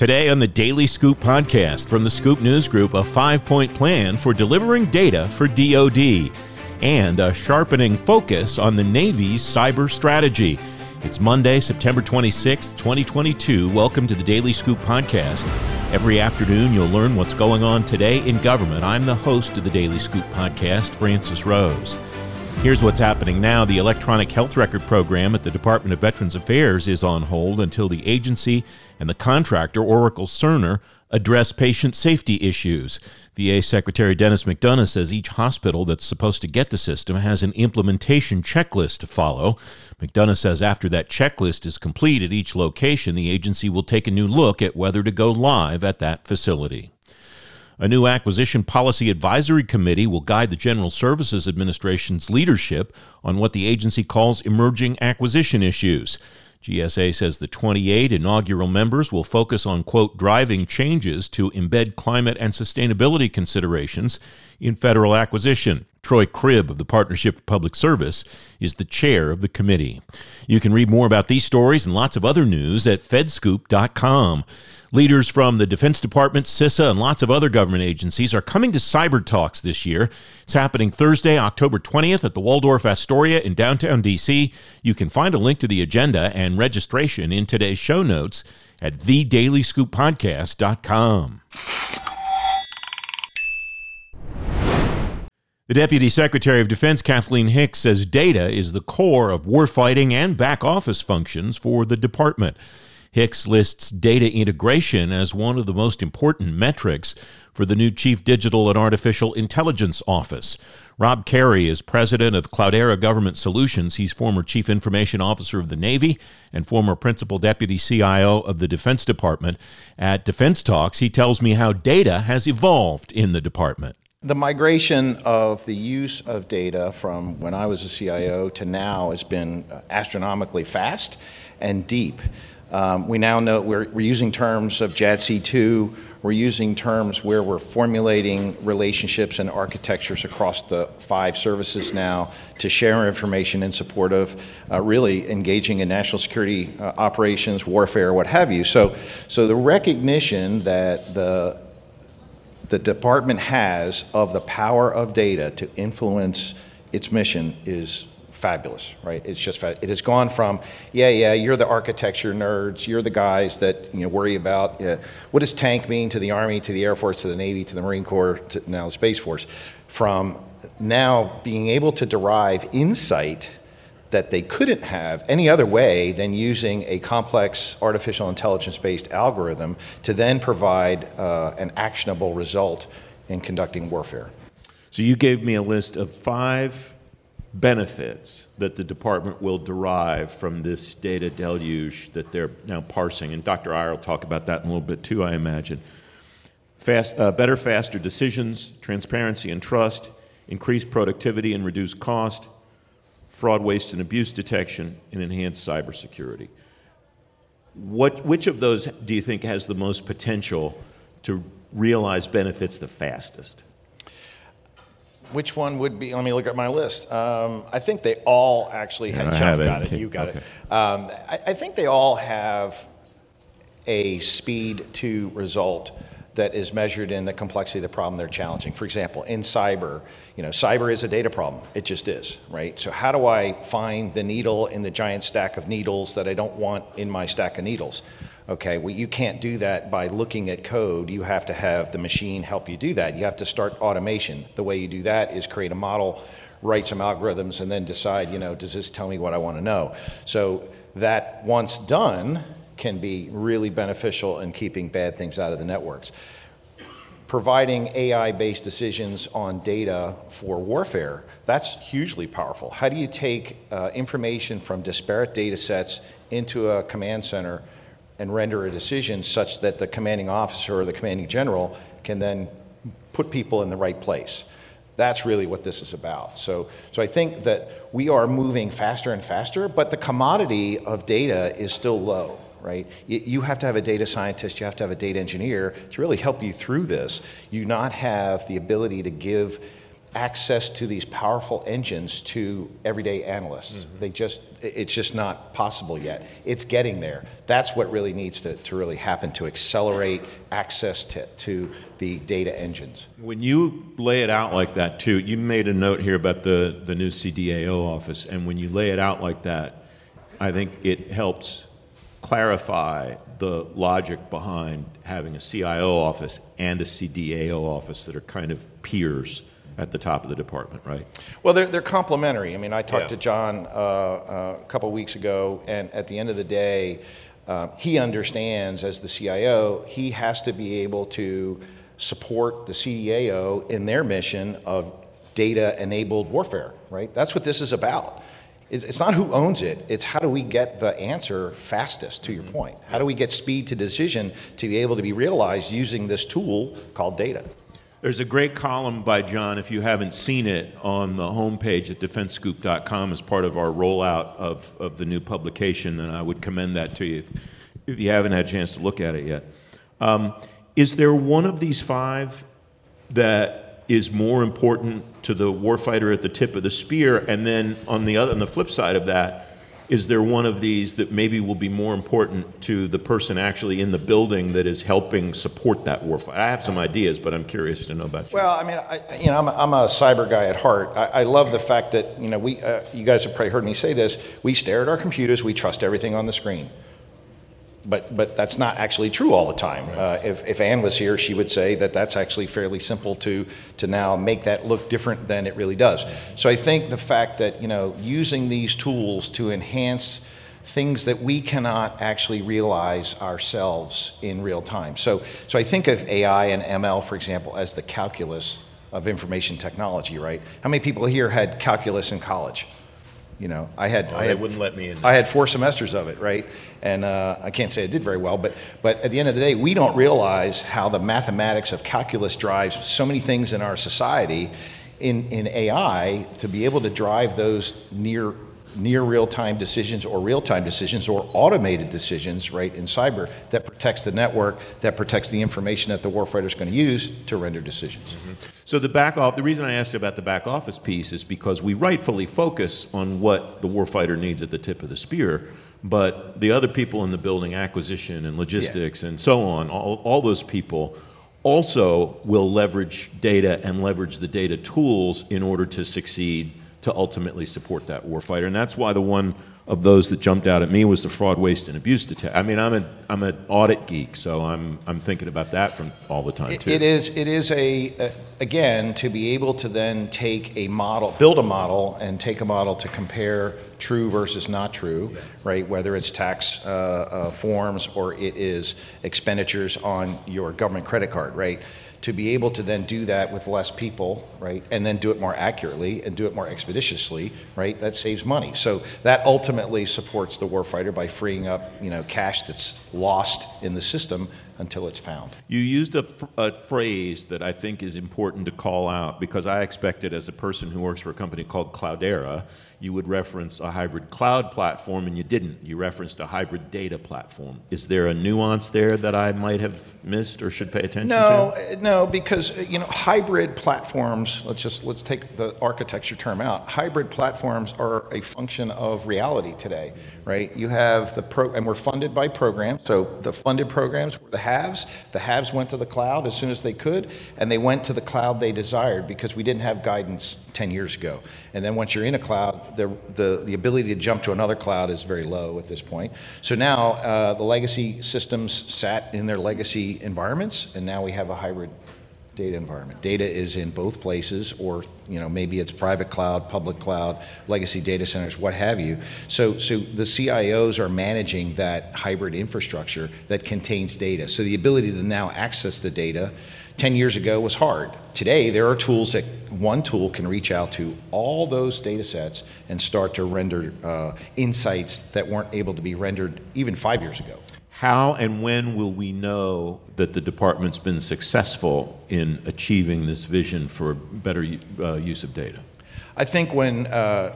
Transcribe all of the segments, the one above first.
Today on the Daily Scoop podcast from the Scoop News Group, a five point plan for delivering data for DoD and a sharpening focus on the Navy's cyber strategy. It's Monday, September 26th, 2022. Welcome to the Daily Scoop podcast. Every afternoon, you'll learn what's going on today in government. I'm the host of the Daily Scoop podcast, Francis Rose. Here's what's happening now. The electronic health record program at the Department of Veterans Affairs is on hold until the agency and the contractor, Oracle Cerner, address patient safety issues. VA Secretary Dennis McDonough says each hospital that's supposed to get the system has an implementation checklist to follow. McDonough says after that checklist is complete at each location, the agency will take a new look at whether to go live at that facility. A new acquisition policy advisory committee will guide the General Services Administration's leadership on what the agency calls emerging acquisition issues. GSA says the 28 inaugural members will focus on, quote, driving changes to embed climate and sustainability considerations in federal acquisition. Troy Cribb of the Partnership for Public Service is the chair of the committee. You can read more about these stories and lots of other news at fedscoop.com. Leaders from the Defense Department, CISA, and lots of other government agencies are coming to Cyber Talks this year. It's happening Thursday, October 20th at the Waldorf Astoria in downtown D.C. You can find a link to the agenda and registration in today's show notes at thedailyScoopPodcast.com. The Deputy Secretary of Defense, Kathleen Hicks, says data is the core of warfighting and back office functions for the department. Hicks lists data integration as one of the most important metrics for the new Chief Digital and Artificial Intelligence Office. Rob Carey is president of Cloudera Government Solutions. He's former Chief Information Officer of the Navy and former Principal Deputy CIO of the Defense Department. At Defense Talks, he tells me how data has evolved in the department. The migration of the use of data from when I was a CIO to now has been uh, astronomically fast and deep. Um, we now know we're, we're using terms of JADC2, we're using terms where we're formulating relationships and architectures across the five services now to share information in support of uh, really engaging in national security uh, operations, warfare, what have you. So, so the recognition that the the department has of the power of data to influence its mission is fabulous, right? It's just it has gone from yeah, yeah, you're the architecture nerds, you're the guys that you know worry about what does tank mean to the Army, to the Air Force, to the Navy, to the Marine Corps, to now the Space Force, from now being able to derive insight that they couldn't have any other way than using a complex artificial intelligence based algorithm to then provide uh, an actionable result in conducting warfare. So you gave me a list of five benefits that the department will derive from this data deluge that they're now parsing. And Dr. Iyer will talk about that in a little bit too, I imagine. Fast, uh, better, faster decisions, transparency and trust, increased productivity and reduced cost, fraud, waste, and abuse detection, and enhanced cybersecurity. What, which of those do you think has the most potential to realize benefits the fastest? Which one would be? Let me look at my list. Um, I think they all actually have. Yeah, got it. You got okay. it. Um, I, I, think they all have a speed to result that is measured in the complexity of the problem they're challenging. For example, in cyber, you know, cyber is a data problem. It just is, right? So how do I find the needle in the giant stack of needles that I don't want in my stack of needles? Okay, well, you can't do that by looking at code. You have to have the machine help you do that. You have to start automation. The way you do that is create a model, write some algorithms, and then decide, you know, does this tell me what I want to know? So that once done can be really beneficial in keeping bad things out of the networks. Providing AI based decisions on data for warfare, that's hugely powerful. How do you take uh, information from disparate data sets into a command center? And render a decision such that the commanding officer or the commanding general can then put people in the right place. That's really what this is about. So, so I think that we are moving faster and faster, but the commodity of data is still low, right? You have to have a data scientist, you have to have a data engineer to really help you through this. You not have the ability to give access to these powerful engines to everyday analysts. Mm-hmm. They just, it's just not possible yet. It's getting there. That's what really needs to, to really happen to accelerate access to, to the data engines. When you lay it out like that, too, you made a note here about the, the new CDAO office, and when you lay it out like that, I think it helps clarify the logic behind having a CIO office and a CDAO office that are kind of peers at the top of the department, right? Well, they're, they're complementary. I mean, I talked yeah. to John uh, uh, a couple weeks ago, and at the end of the day, uh, he understands as the CIO, he has to be able to support the CDAO in their mission of data enabled warfare, right? That's what this is about. It's not who owns it, it's how do we get the answer fastest, to your mm-hmm. point. How do we get speed to decision to be able to be realized using this tool called data? There's a great column by John, if you haven't seen it, on the homepage at defensescoop.com as part of our rollout of, of the new publication, and I would commend that to you if, if you haven't had a chance to look at it yet. Um, is there one of these five that is more important to the warfighter at the tip of the spear? And then on the other, on the flip side of that, is there one of these that maybe will be more important to the person actually in the building that is helping support that warfighter? I have some ideas, but I'm curious to know about you. Well, I mean, I, you know, I'm a, I'm a cyber guy at heart. I, I, love the fact that you know we, uh, you guys have probably heard me say this. We stare at our computers. We trust everything on the screen but but that's not actually true all the time. Uh, if, if Anne was here, she would say that that's actually fairly simple to to now make that look different than it really does. So I think the fact that you know using these tools to enhance things that we cannot actually realize ourselves in real time. So so I think of AI and ML, for example, as the calculus of information technology. Right? How many people here had calculus in college? You know, I had, I had wouldn't let me in. I had four semesters of it, right? And uh, I can't say I did very well, but but at the end of the day, we don't realize how the mathematics of calculus drives so many things in our society. In in AI, to be able to drive those near near real time decisions or real time decisions or automated decisions, right, in cyber that protects the network, that protects the information that the warfighter is going to use to render decisions. So the back off, the reason I asked about the back office piece is because we rightfully focus on what the warfighter needs at the tip of the spear, but the other people in the building, acquisition and logistics yeah. and so on, all, all those people also will leverage data and leverage the data tools in order to succeed to ultimately support that warfighter. And that's why the one of those that jumped out at me was the fraud, waste, and abuse detect. I mean, I'm a I'm an audit geek, so I'm I'm thinking about that from all the time too. It is it is a, a again to be able to then take a model, build a model, and take a model to compare true versus not true, right? Whether it's tax uh, uh, forms or it is expenditures on your government credit card, right? To be able to then do that with less people, right, and then do it more accurately and do it more expeditiously, right, that saves money. So that ultimately supports the warfighter by freeing up, you know, cash that's lost in the system until it's found. You used a, phrase that I think is important to call out because I expected as a person who works for a company called Cloudera you would reference a hybrid cloud platform, and you didn't. You referenced a hybrid data platform. Is there a nuance there that I might have missed or should pay attention no, to? No, no, because uh, you know hybrid platforms. Let's just let's take the architecture term out. Hybrid platforms are a function of reality today, right? You have the pro, and we're funded by programs. So the funded programs were the haves. The haves went to the cloud as soon as they could, and they went to the cloud they desired because we didn't have guidance 10 years ago. And then once you're in a cloud, the, the, the ability to jump to another cloud is very low at this point. So now uh, the legacy systems sat in their legacy environments, and now we have a hybrid data environment. Data is in both places, or you know maybe it's private cloud, public cloud, legacy data centers, what have you. So, so the CIOs are managing that hybrid infrastructure that contains data. So the ability to now access the data 10 years ago was hard. Today, there are tools that one tool can reach out to all those data sets and start to render uh, insights that weren't able to be rendered even five years ago. How and when will we know that the department's been successful in achieving this vision for better uh, use of data? I think when, uh,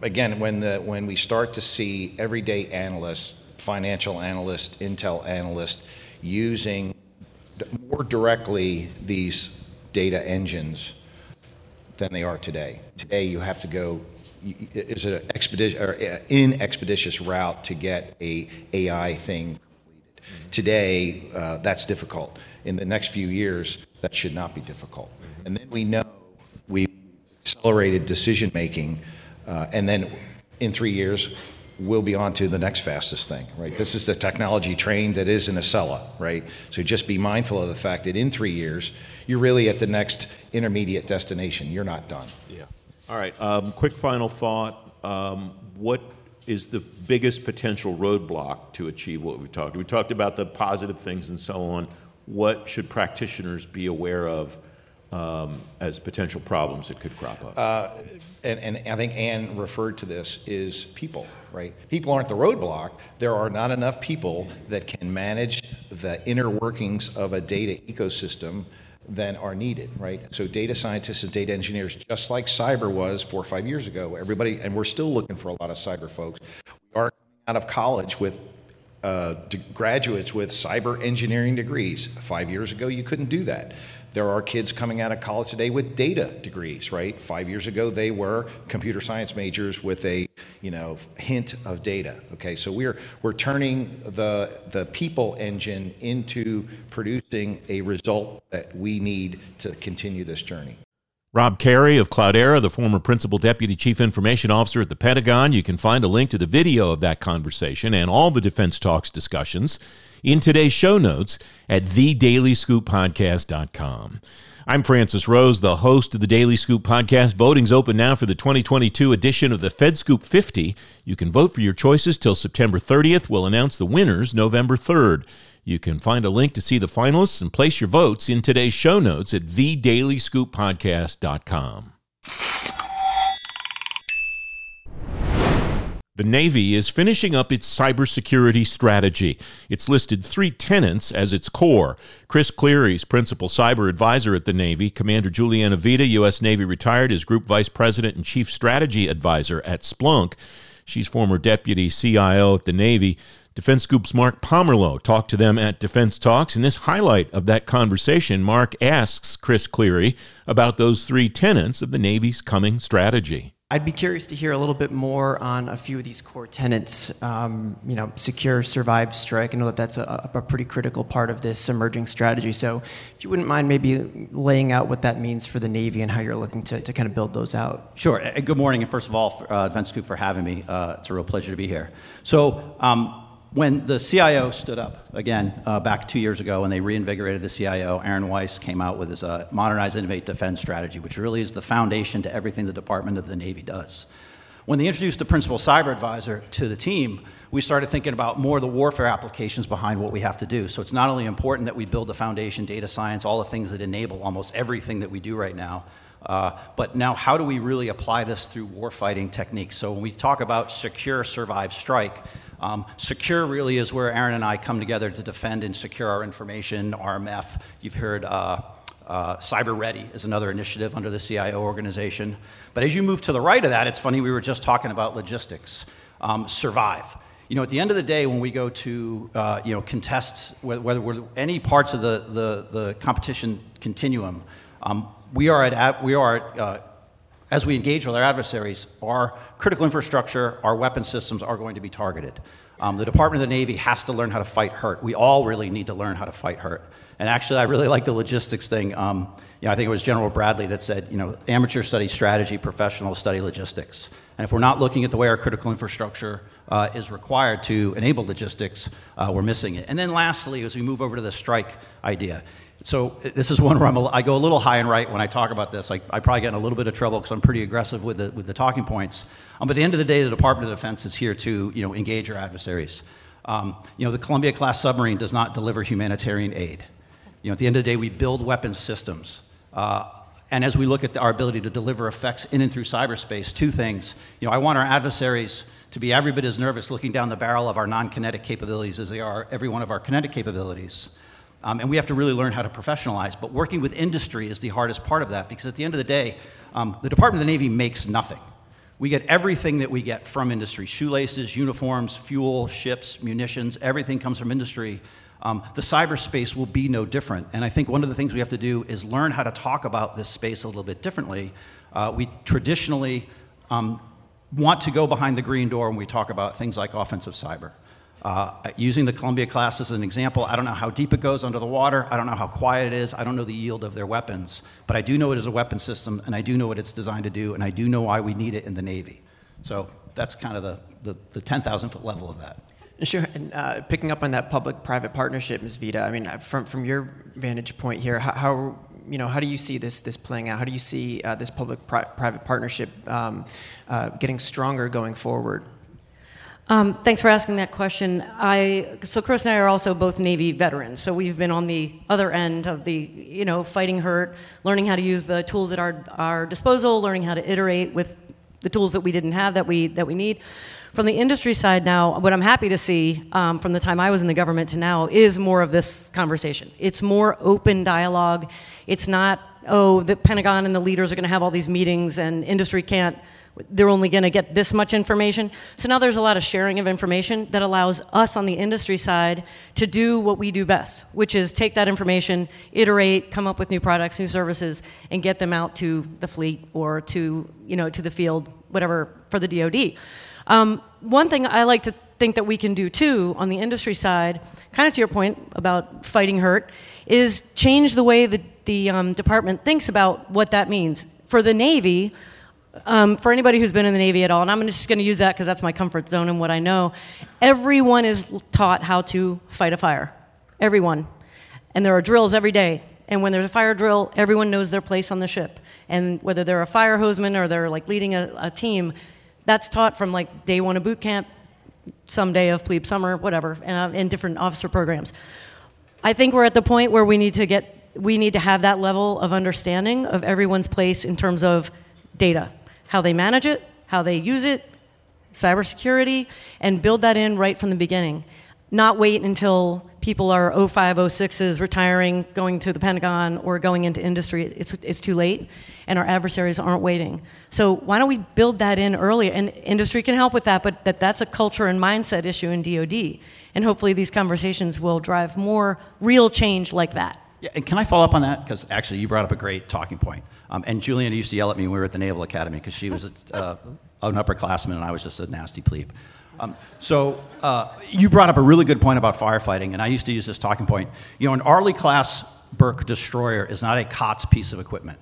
again, when, the, when we start to see everyday analysts, financial analysts, intel analysts using more directly these data engines than they are today. Today, you have to go is it an expedition or inexpeditious route to get a AI thing. Today, uh, that's difficult. In the next few years, that should not be difficult. And then we know we accelerated decision making, uh, and then in three years, we'll be on to the next fastest thing, right? This is the technology train that is in Acela, right? So just be mindful of the fact that in three years, you're really at the next intermediate destination. You're not done. Yeah. All right. Um, quick final thought. Um, what is the biggest potential roadblock to achieve what we talked? We talked about the positive things and so on. What should practitioners be aware of um, as potential problems that could crop up? Uh, and, and I think Anne referred to this is people, right? People aren't the roadblock. There are not enough people that can manage the inner workings of a data ecosystem than are needed, right? So data scientists and data engineers, just like cyber was four or five years ago, everybody, and we're still looking for a lot of cyber folks. We are coming out of college with uh, graduates with cyber engineering degrees. Five years ago, you couldn't do that. There are kids coming out of college today with data degrees, right? Five years ago, they were computer science majors with a, you know, hint of data. Okay, so we're we're turning the the people engine into producing a result that we need to continue this journey. Rob Carey of Cloudera, the former Principal Deputy Chief Information Officer at the Pentagon. You can find a link to the video of that conversation and all the Defense Talks discussions in today's show notes at thedailyscooppodcast.com. I'm Francis Rose, the host of the Daily Scoop podcast. Voting's open now for the 2022 edition of the Fed Scoop 50. You can vote for your choices till September 30th. We'll announce the winners November 3rd. You can find a link to see the finalists and place your votes in today's show notes at thedailyscooppodcast.com. The Navy is finishing up its cybersecurity strategy. It's listed three tenets as its core. Chris Cleary's principal cyber advisor at the Navy, Commander Juliana Vida, U.S. Navy retired, is Group Vice President and Chief Strategy Advisor at Splunk. She's former Deputy CIO at the Navy. Defense Scoop's Mark Pomerleau talked to them at Defense Talks. In this highlight of that conversation, Mark asks Chris Cleary about those three tenets of the Navy's coming strategy. I'd be curious to hear a little bit more on a few of these core tenets. Um, you know, secure, survive, strike. I know that that's a, a, pretty critical part of this emerging strategy. So, if you wouldn't mind maybe laying out what that means for the Navy and how you're looking to, to kind of build those out. Sure. Good morning, and first of all, uh, Defense Scoop for having me. Uh, it's a real pleasure to be here. So, um, when the CIO stood up again uh, back two years ago and they reinvigorated the CIO, Aaron Weiss came out with his uh, Modernize, Innovate, Defend strategy, which really is the foundation to everything the Department of the Navy does. When they introduced the principal cyber advisor to the team, we started thinking about more of the warfare applications behind what we have to do. So it's not only important that we build the foundation, data science, all the things that enable almost everything that we do right now, uh, but now, how do we really apply this through warfighting techniques? So, when we talk about secure, survive, strike, um, secure really is where Aaron and I come together to defend and secure our information, RMF. You've heard uh, uh, Cyber Ready is another initiative under the CIO organization. But as you move to the right of that, it's funny, we were just talking about logistics. Um, survive. You know, at the end of the day, when we go to, uh, you know, contest, whether, whether we're any parts of the, the, the competition continuum, um, we are at, we are uh, as we engage with our adversaries, our critical infrastructure, our weapon systems are going to be targeted. Um, the Department of the Navy has to learn how to fight hurt. We all really need to learn how to fight hurt. And actually, I really like the logistics thing. Um, you know, I think it was General Bradley that said, you know, amateur study strategy, professional study logistics. And if we're not looking at the way our critical infrastructure uh, is required to enable logistics, uh, we're missing it. And then lastly, as we move over to the strike idea, so this is one where I'm a, i go a little high and right when I talk about this. I, I probably get in a little bit of trouble because I'm pretty aggressive with the, with the talking points. Um, but at the end of the day, the Department of Defense is here to you know, engage our adversaries. Um, you know, the Columbia class submarine does not deliver humanitarian aid. You know, at the end of the day, we build weapons systems. Uh, and as we look at our ability to deliver effects in and through cyberspace, two things. You know, I want our adversaries to be every bit as nervous looking down the barrel of our non kinetic capabilities as they are every one of our kinetic capabilities. Um, and we have to really learn how to professionalize. But working with industry is the hardest part of that because at the end of the day, um, the Department of the Navy makes nothing. We get everything that we get from industry shoelaces, uniforms, fuel, ships, munitions, everything comes from industry. Um, the cyberspace will be no different. And I think one of the things we have to do is learn how to talk about this space a little bit differently. Uh, we traditionally um, want to go behind the green door when we talk about things like offensive cyber. Uh, using the Columbia class as an example, I don't know how deep it goes under the water. I don't know how quiet it is. I don't know the yield of their weapons. But I do know it is a weapon system, and I do know what it's designed to do, and I do know why we need it in the Navy. So that's kind of the, the, the 10,000 foot level of that. Sure. And uh, picking up on that public-private partnership, Ms. Vida, I mean, uh, from, from your vantage point here, how, how you know, how do you see this this playing out? How do you see uh, this public-private partnership um, uh, getting stronger going forward? Um, thanks for asking that question. I, so Chris and I are also both Navy veterans, so we've been on the other end of the, you know, fighting hurt, learning how to use the tools at our, our disposal, learning how to iterate with the tools that we didn't have that we that we need. From the industry side now, what I'm happy to see um, from the time I was in the government to now is more of this conversation. It's more open dialogue. It's not oh the Pentagon and the leaders are going to have all these meetings and industry can't they're only going to get this much information. So now there's a lot of sharing of information that allows us on the industry side to do what we do best, which is take that information, iterate, come up with new products, new services, and get them out to the fleet or to you know to the field, whatever for the DoD. Um, one thing I like to think that we can do too on the industry side, kind of to your point about fighting hurt, is change the way that the um, department thinks about what that means. For the Navy, um, for anybody who's been in the Navy at all, and I'm just going to use that because that's my comfort zone and what I know, everyone is taught how to fight a fire. Everyone. And there are drills every day. And when there's a fire drill, everyone knows their place on the ship. And whether they're a fire hosesman or they're like leading a, a team, that's taught from like day one of boot camp, some day of plebe summer, whatever, uh, in different officer programs. I think we're at the point where we need to get we need to have that level of understanding of everyone's place in terms of data how they manage it, how they use it, cybersecurity, and build that in right from the beginning. Not wait until people are 05, 06s retiring, going to the Pentagon, or going into industry. It's, it's too late, and our adversaries aren't waiting. So why don't we build that in early? And industry can help with that, but that, that's a culture and mindset issue in DoD. And hopefully these conversations will drive more real change like that. Yeah, and can I follow up on that? Because actually, you brought up a great talking point. Um, and Juliana used to yell at me when we were at the Naval Academy because she was uh, an upperclassman and I was just a nasty plebe. Um, so uh, you brought up a really good point about firefighting, and I used to use this talking point. You know, an Arleigh class Burke destroyer is not a COTS piece of equipment.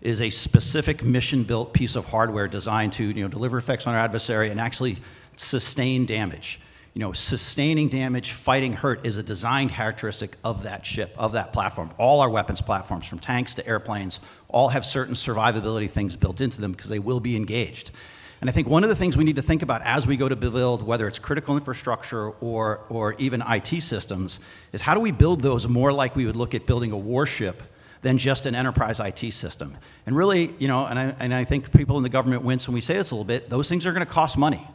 It is a specific mission-built piece of hardware designed to you know, deliver effects on our adversary and actually sustain damage you know, sustaining damage, fighting hurt is a design characteristic of that ship, of that platform. All our weapons platforms, from tanks to airplanes, all have certain survivability things built into them because they will be engaged. And I think one of the things we need to think about as we go to build, whether it's critical infrastructure or, or even IT systems, is how do we build those more like we would look at building a warship than just an enterprise IT system? And really, you know, and I, and I think people in the government wince when we say this a little bit, those things are going to cost money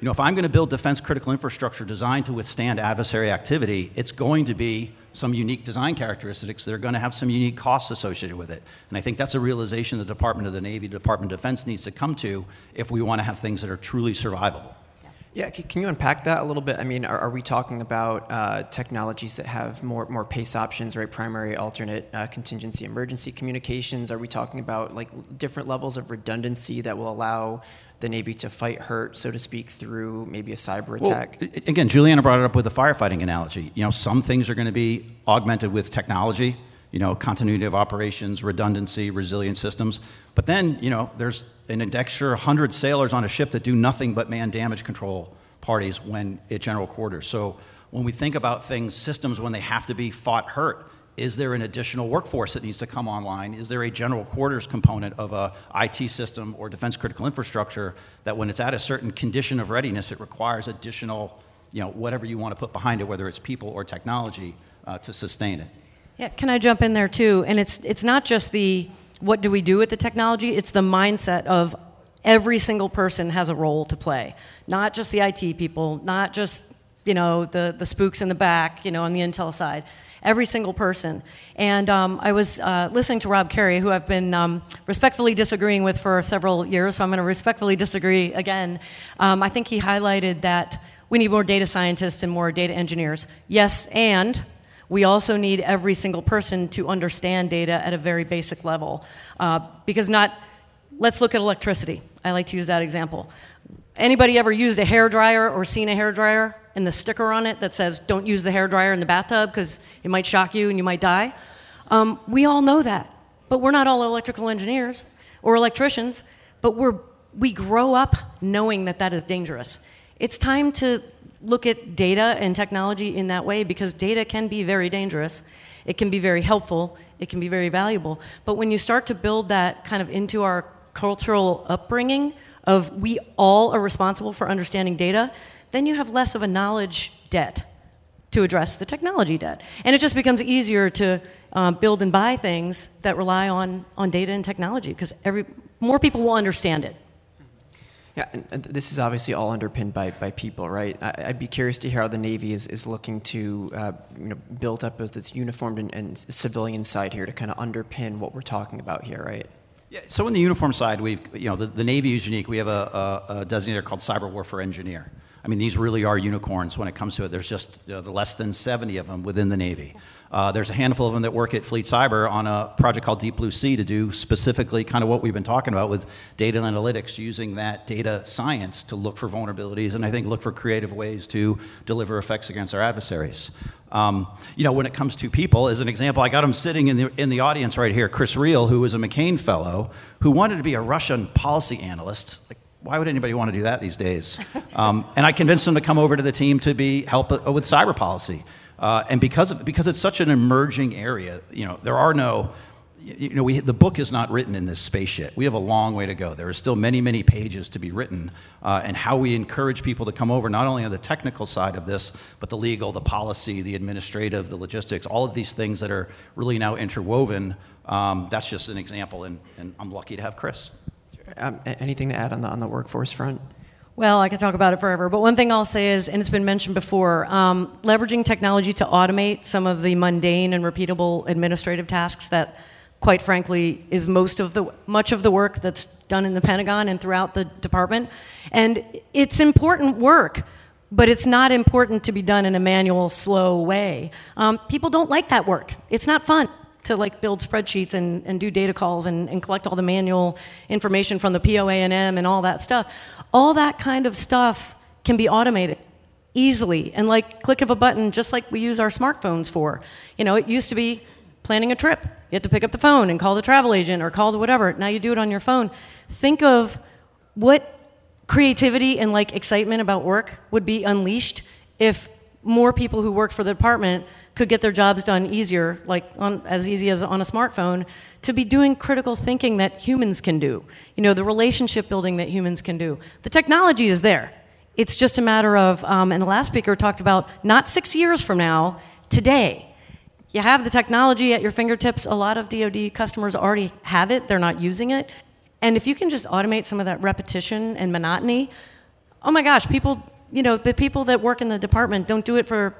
you know, if I'm going to build defense critical infrastructure designed to withstand adversary activity, it's going to be some unique design characteristics that are going to have some unique costs associated with it. And I think that's a realization the Department of the Navy, the Department of Defense needs to come to if we want to have things that are truly survivable. Yeah, can you unpack that a little bit? I mean, are, are we talking about uh, technologies that have more more pace options, right? Primary, alternate, uh, contingency, emergency communications. Are we talking about like different levels of redundancy that will allow the Navy to fight hurt, so to speak, through maybe a cyber attack? Well, again, Juliana brought it up with the firefighting analogy. You know, some things are going to be augmented with technology, you know, continuity of operations, redundancy, resilient systems. But then, you know, there's an extra 100 sailors on a ship that do nothing but man damage control parties when at general quarters. So when we think about things, systems, when they have to be fought hurt, is there an additional workforce that needs to come online? Is there a general quarters component of a IT system or defense critical infrastructure that when it's at a certain condition of readiness, it requires additional, you know, whatever you want to put behind it, whether it's people or technology, uh, to sustain it? Yeah, can I jump in there too? And it's it's not just the what do we do with the technology? It's the mindset of every single person has a role to play, not just the IT people, not just you know the the spooks in the back, you know, on the intel side every single person. And um, I was uh, listening to Rob Carey, who I've been um, respectfully disagreeing with for several years, so I'm going to respectfully disagree again. Um, I think he highlighted that we need more data scientists and more data engineers. Yes, and we also need every single person to understand data at a very basic level. Uh, because not, let's look at electricity. I like to use that example. Anybody ever used a hair dryer or seen a hair dryer and the sticker on it that says don't use the hair dryer in the bathtub because it might shock you and you might die? Um, we all know that, but we're not all electrical engineers or electricians, but we're, we grow up knowing that that is dangerous. It's time to look at data and technology in that way because data can be very dangerous. It can be very helpful. It can be very valuable. But when you start to build that kind of into our cultural upbringing of we all are responsible for understanding data, then you have less of a knowledge debt to address the technology debt. And it just becomes easier to uh, build and buy things that rely on, on data and technology because every, more people will understand it. Yeah, and, this is obviously all underpinned by, by people, right? I, would be curious to hear how the Navy is, is looking to uh, you know, build up this uniformed and, and civilian side here to kind of underpin what we're talking about here, right? Yeah, so in the uniform side, we've, you know, the, the Navy is unique. We have a, a, a designator called Cyber Warfare Engineer. I mean, these really are unicorns when it comes to it. There's just you know, less than 70 of them within the Navy. Uh, there's a handful of them that work at Fleet Cyber on a project called Deep Blue Sea to do specifically kind of what we've been talking about with data analytics, using that data science to look for vulnerabilities and I think look for creative ways to deliver effects against our adversaries. Um, you know, when it comes to people, as an example, I got him sitting in the, in the audience right here, Chris Reel, who was a McCain Fellow, who wanted to be a Russian policy analyst. Like, why would anybody want to do that these days? Um, and I convinced him to come over to the team to be help with cyber policy. Uh, and because, of, because it's such an emerging area, you know, there are no, you know, we, the book is not written in this space yet. We have a long way to go. There are still many, many pages to be written, uh, and how we encourage people to come over, not only on the technical side of this, but the legal, the policy, the administrative, the logistics, all of these things that are really now interwoven. Um, that's just an example, and, and I'm lucky to have Chris. Um, anything to add on the, on the workforce front? Well, I could talk about it forever, but one thing I'll say is, and it's been mentioned before, um, leveraging technology to automate some of the mundane and repeatable administrative tasks that, quite frankly, is most of the much of the work that's done in the Pentagon and throughout the department. And it's important work, but it's not important to be done in a manual, slow way. Um, people don't like that work. It's not fun to like build spreadsheets and, and do data calls and, and collect all the manual information from the POA&M and all that stuff. All that kind of stuff can be automated easily and like click of a button just like we use our smartphones for. You know, it used to be planning a trip. You had to pick up the phone and call the travel agent or call the whatever. Now you do it on your phone. Think of what creativity and like excitement about work would be unleashed if more people who work for the department could get their jobs done easier, like on, as easy as on a smartphone, to be doing critical thinking that humans can do. You know, the relationship building that humans can do. The technology is there. It's just a matter of, um, and the last speaker talked about not six years from now, today. You have the technology at your fingertips. A lot of DoD customers already have it, they're not using it. And if you can just automate some of that repetition and monotony, oh my gosh, people you know, the people that work in the department don't do it for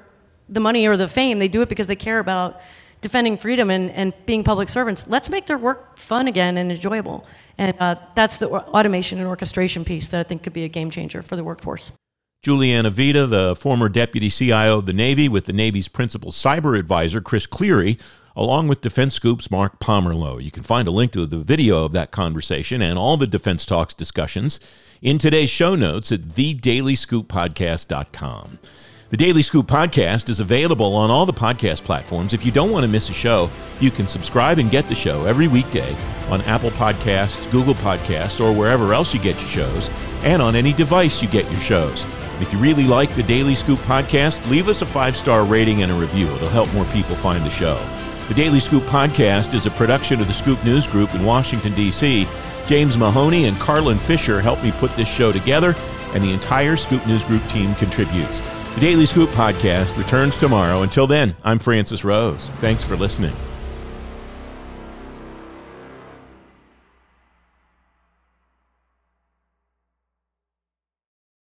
the money or the fame. They do it because they care about defending freedom and, and being public servants. Let's make their work fun again and enjoyable. And uh, that's the automation and orchestration piece that I think could be a game changer for the workforce. Juliana Vida, the former deputy CIO of the Navy, with the Navy's principal cyber advisor, Chris Cleary, along with Defense Scoop's Mark Pomerleau. You can find a link to the video of that conversation and all the Defense Talks discussions in today's show notes at thedailyScoopPodcast.com. The Daily Scoop podcast is available on all the podcast platforms. If you don't want to miss a show, you can subscribe and get the show every weekday on Apple Podcasts, Google Podcasts, or wherever else you get your shows, and on any device you get your shows. If you really like the Daily Scoop podcast, leave us a five star rating and a review. It'll help more people find the show. The Daily Scoop podcast is a production of the Scoop News Group in Washington, D.C. James Mahoney and Carlin Fisher helped me put this show together, and the entire Scoop News Group team contributes. The Daily Scoop podcast returns tomorrow. Until then, I'm Francis Rose. Thanks for listening.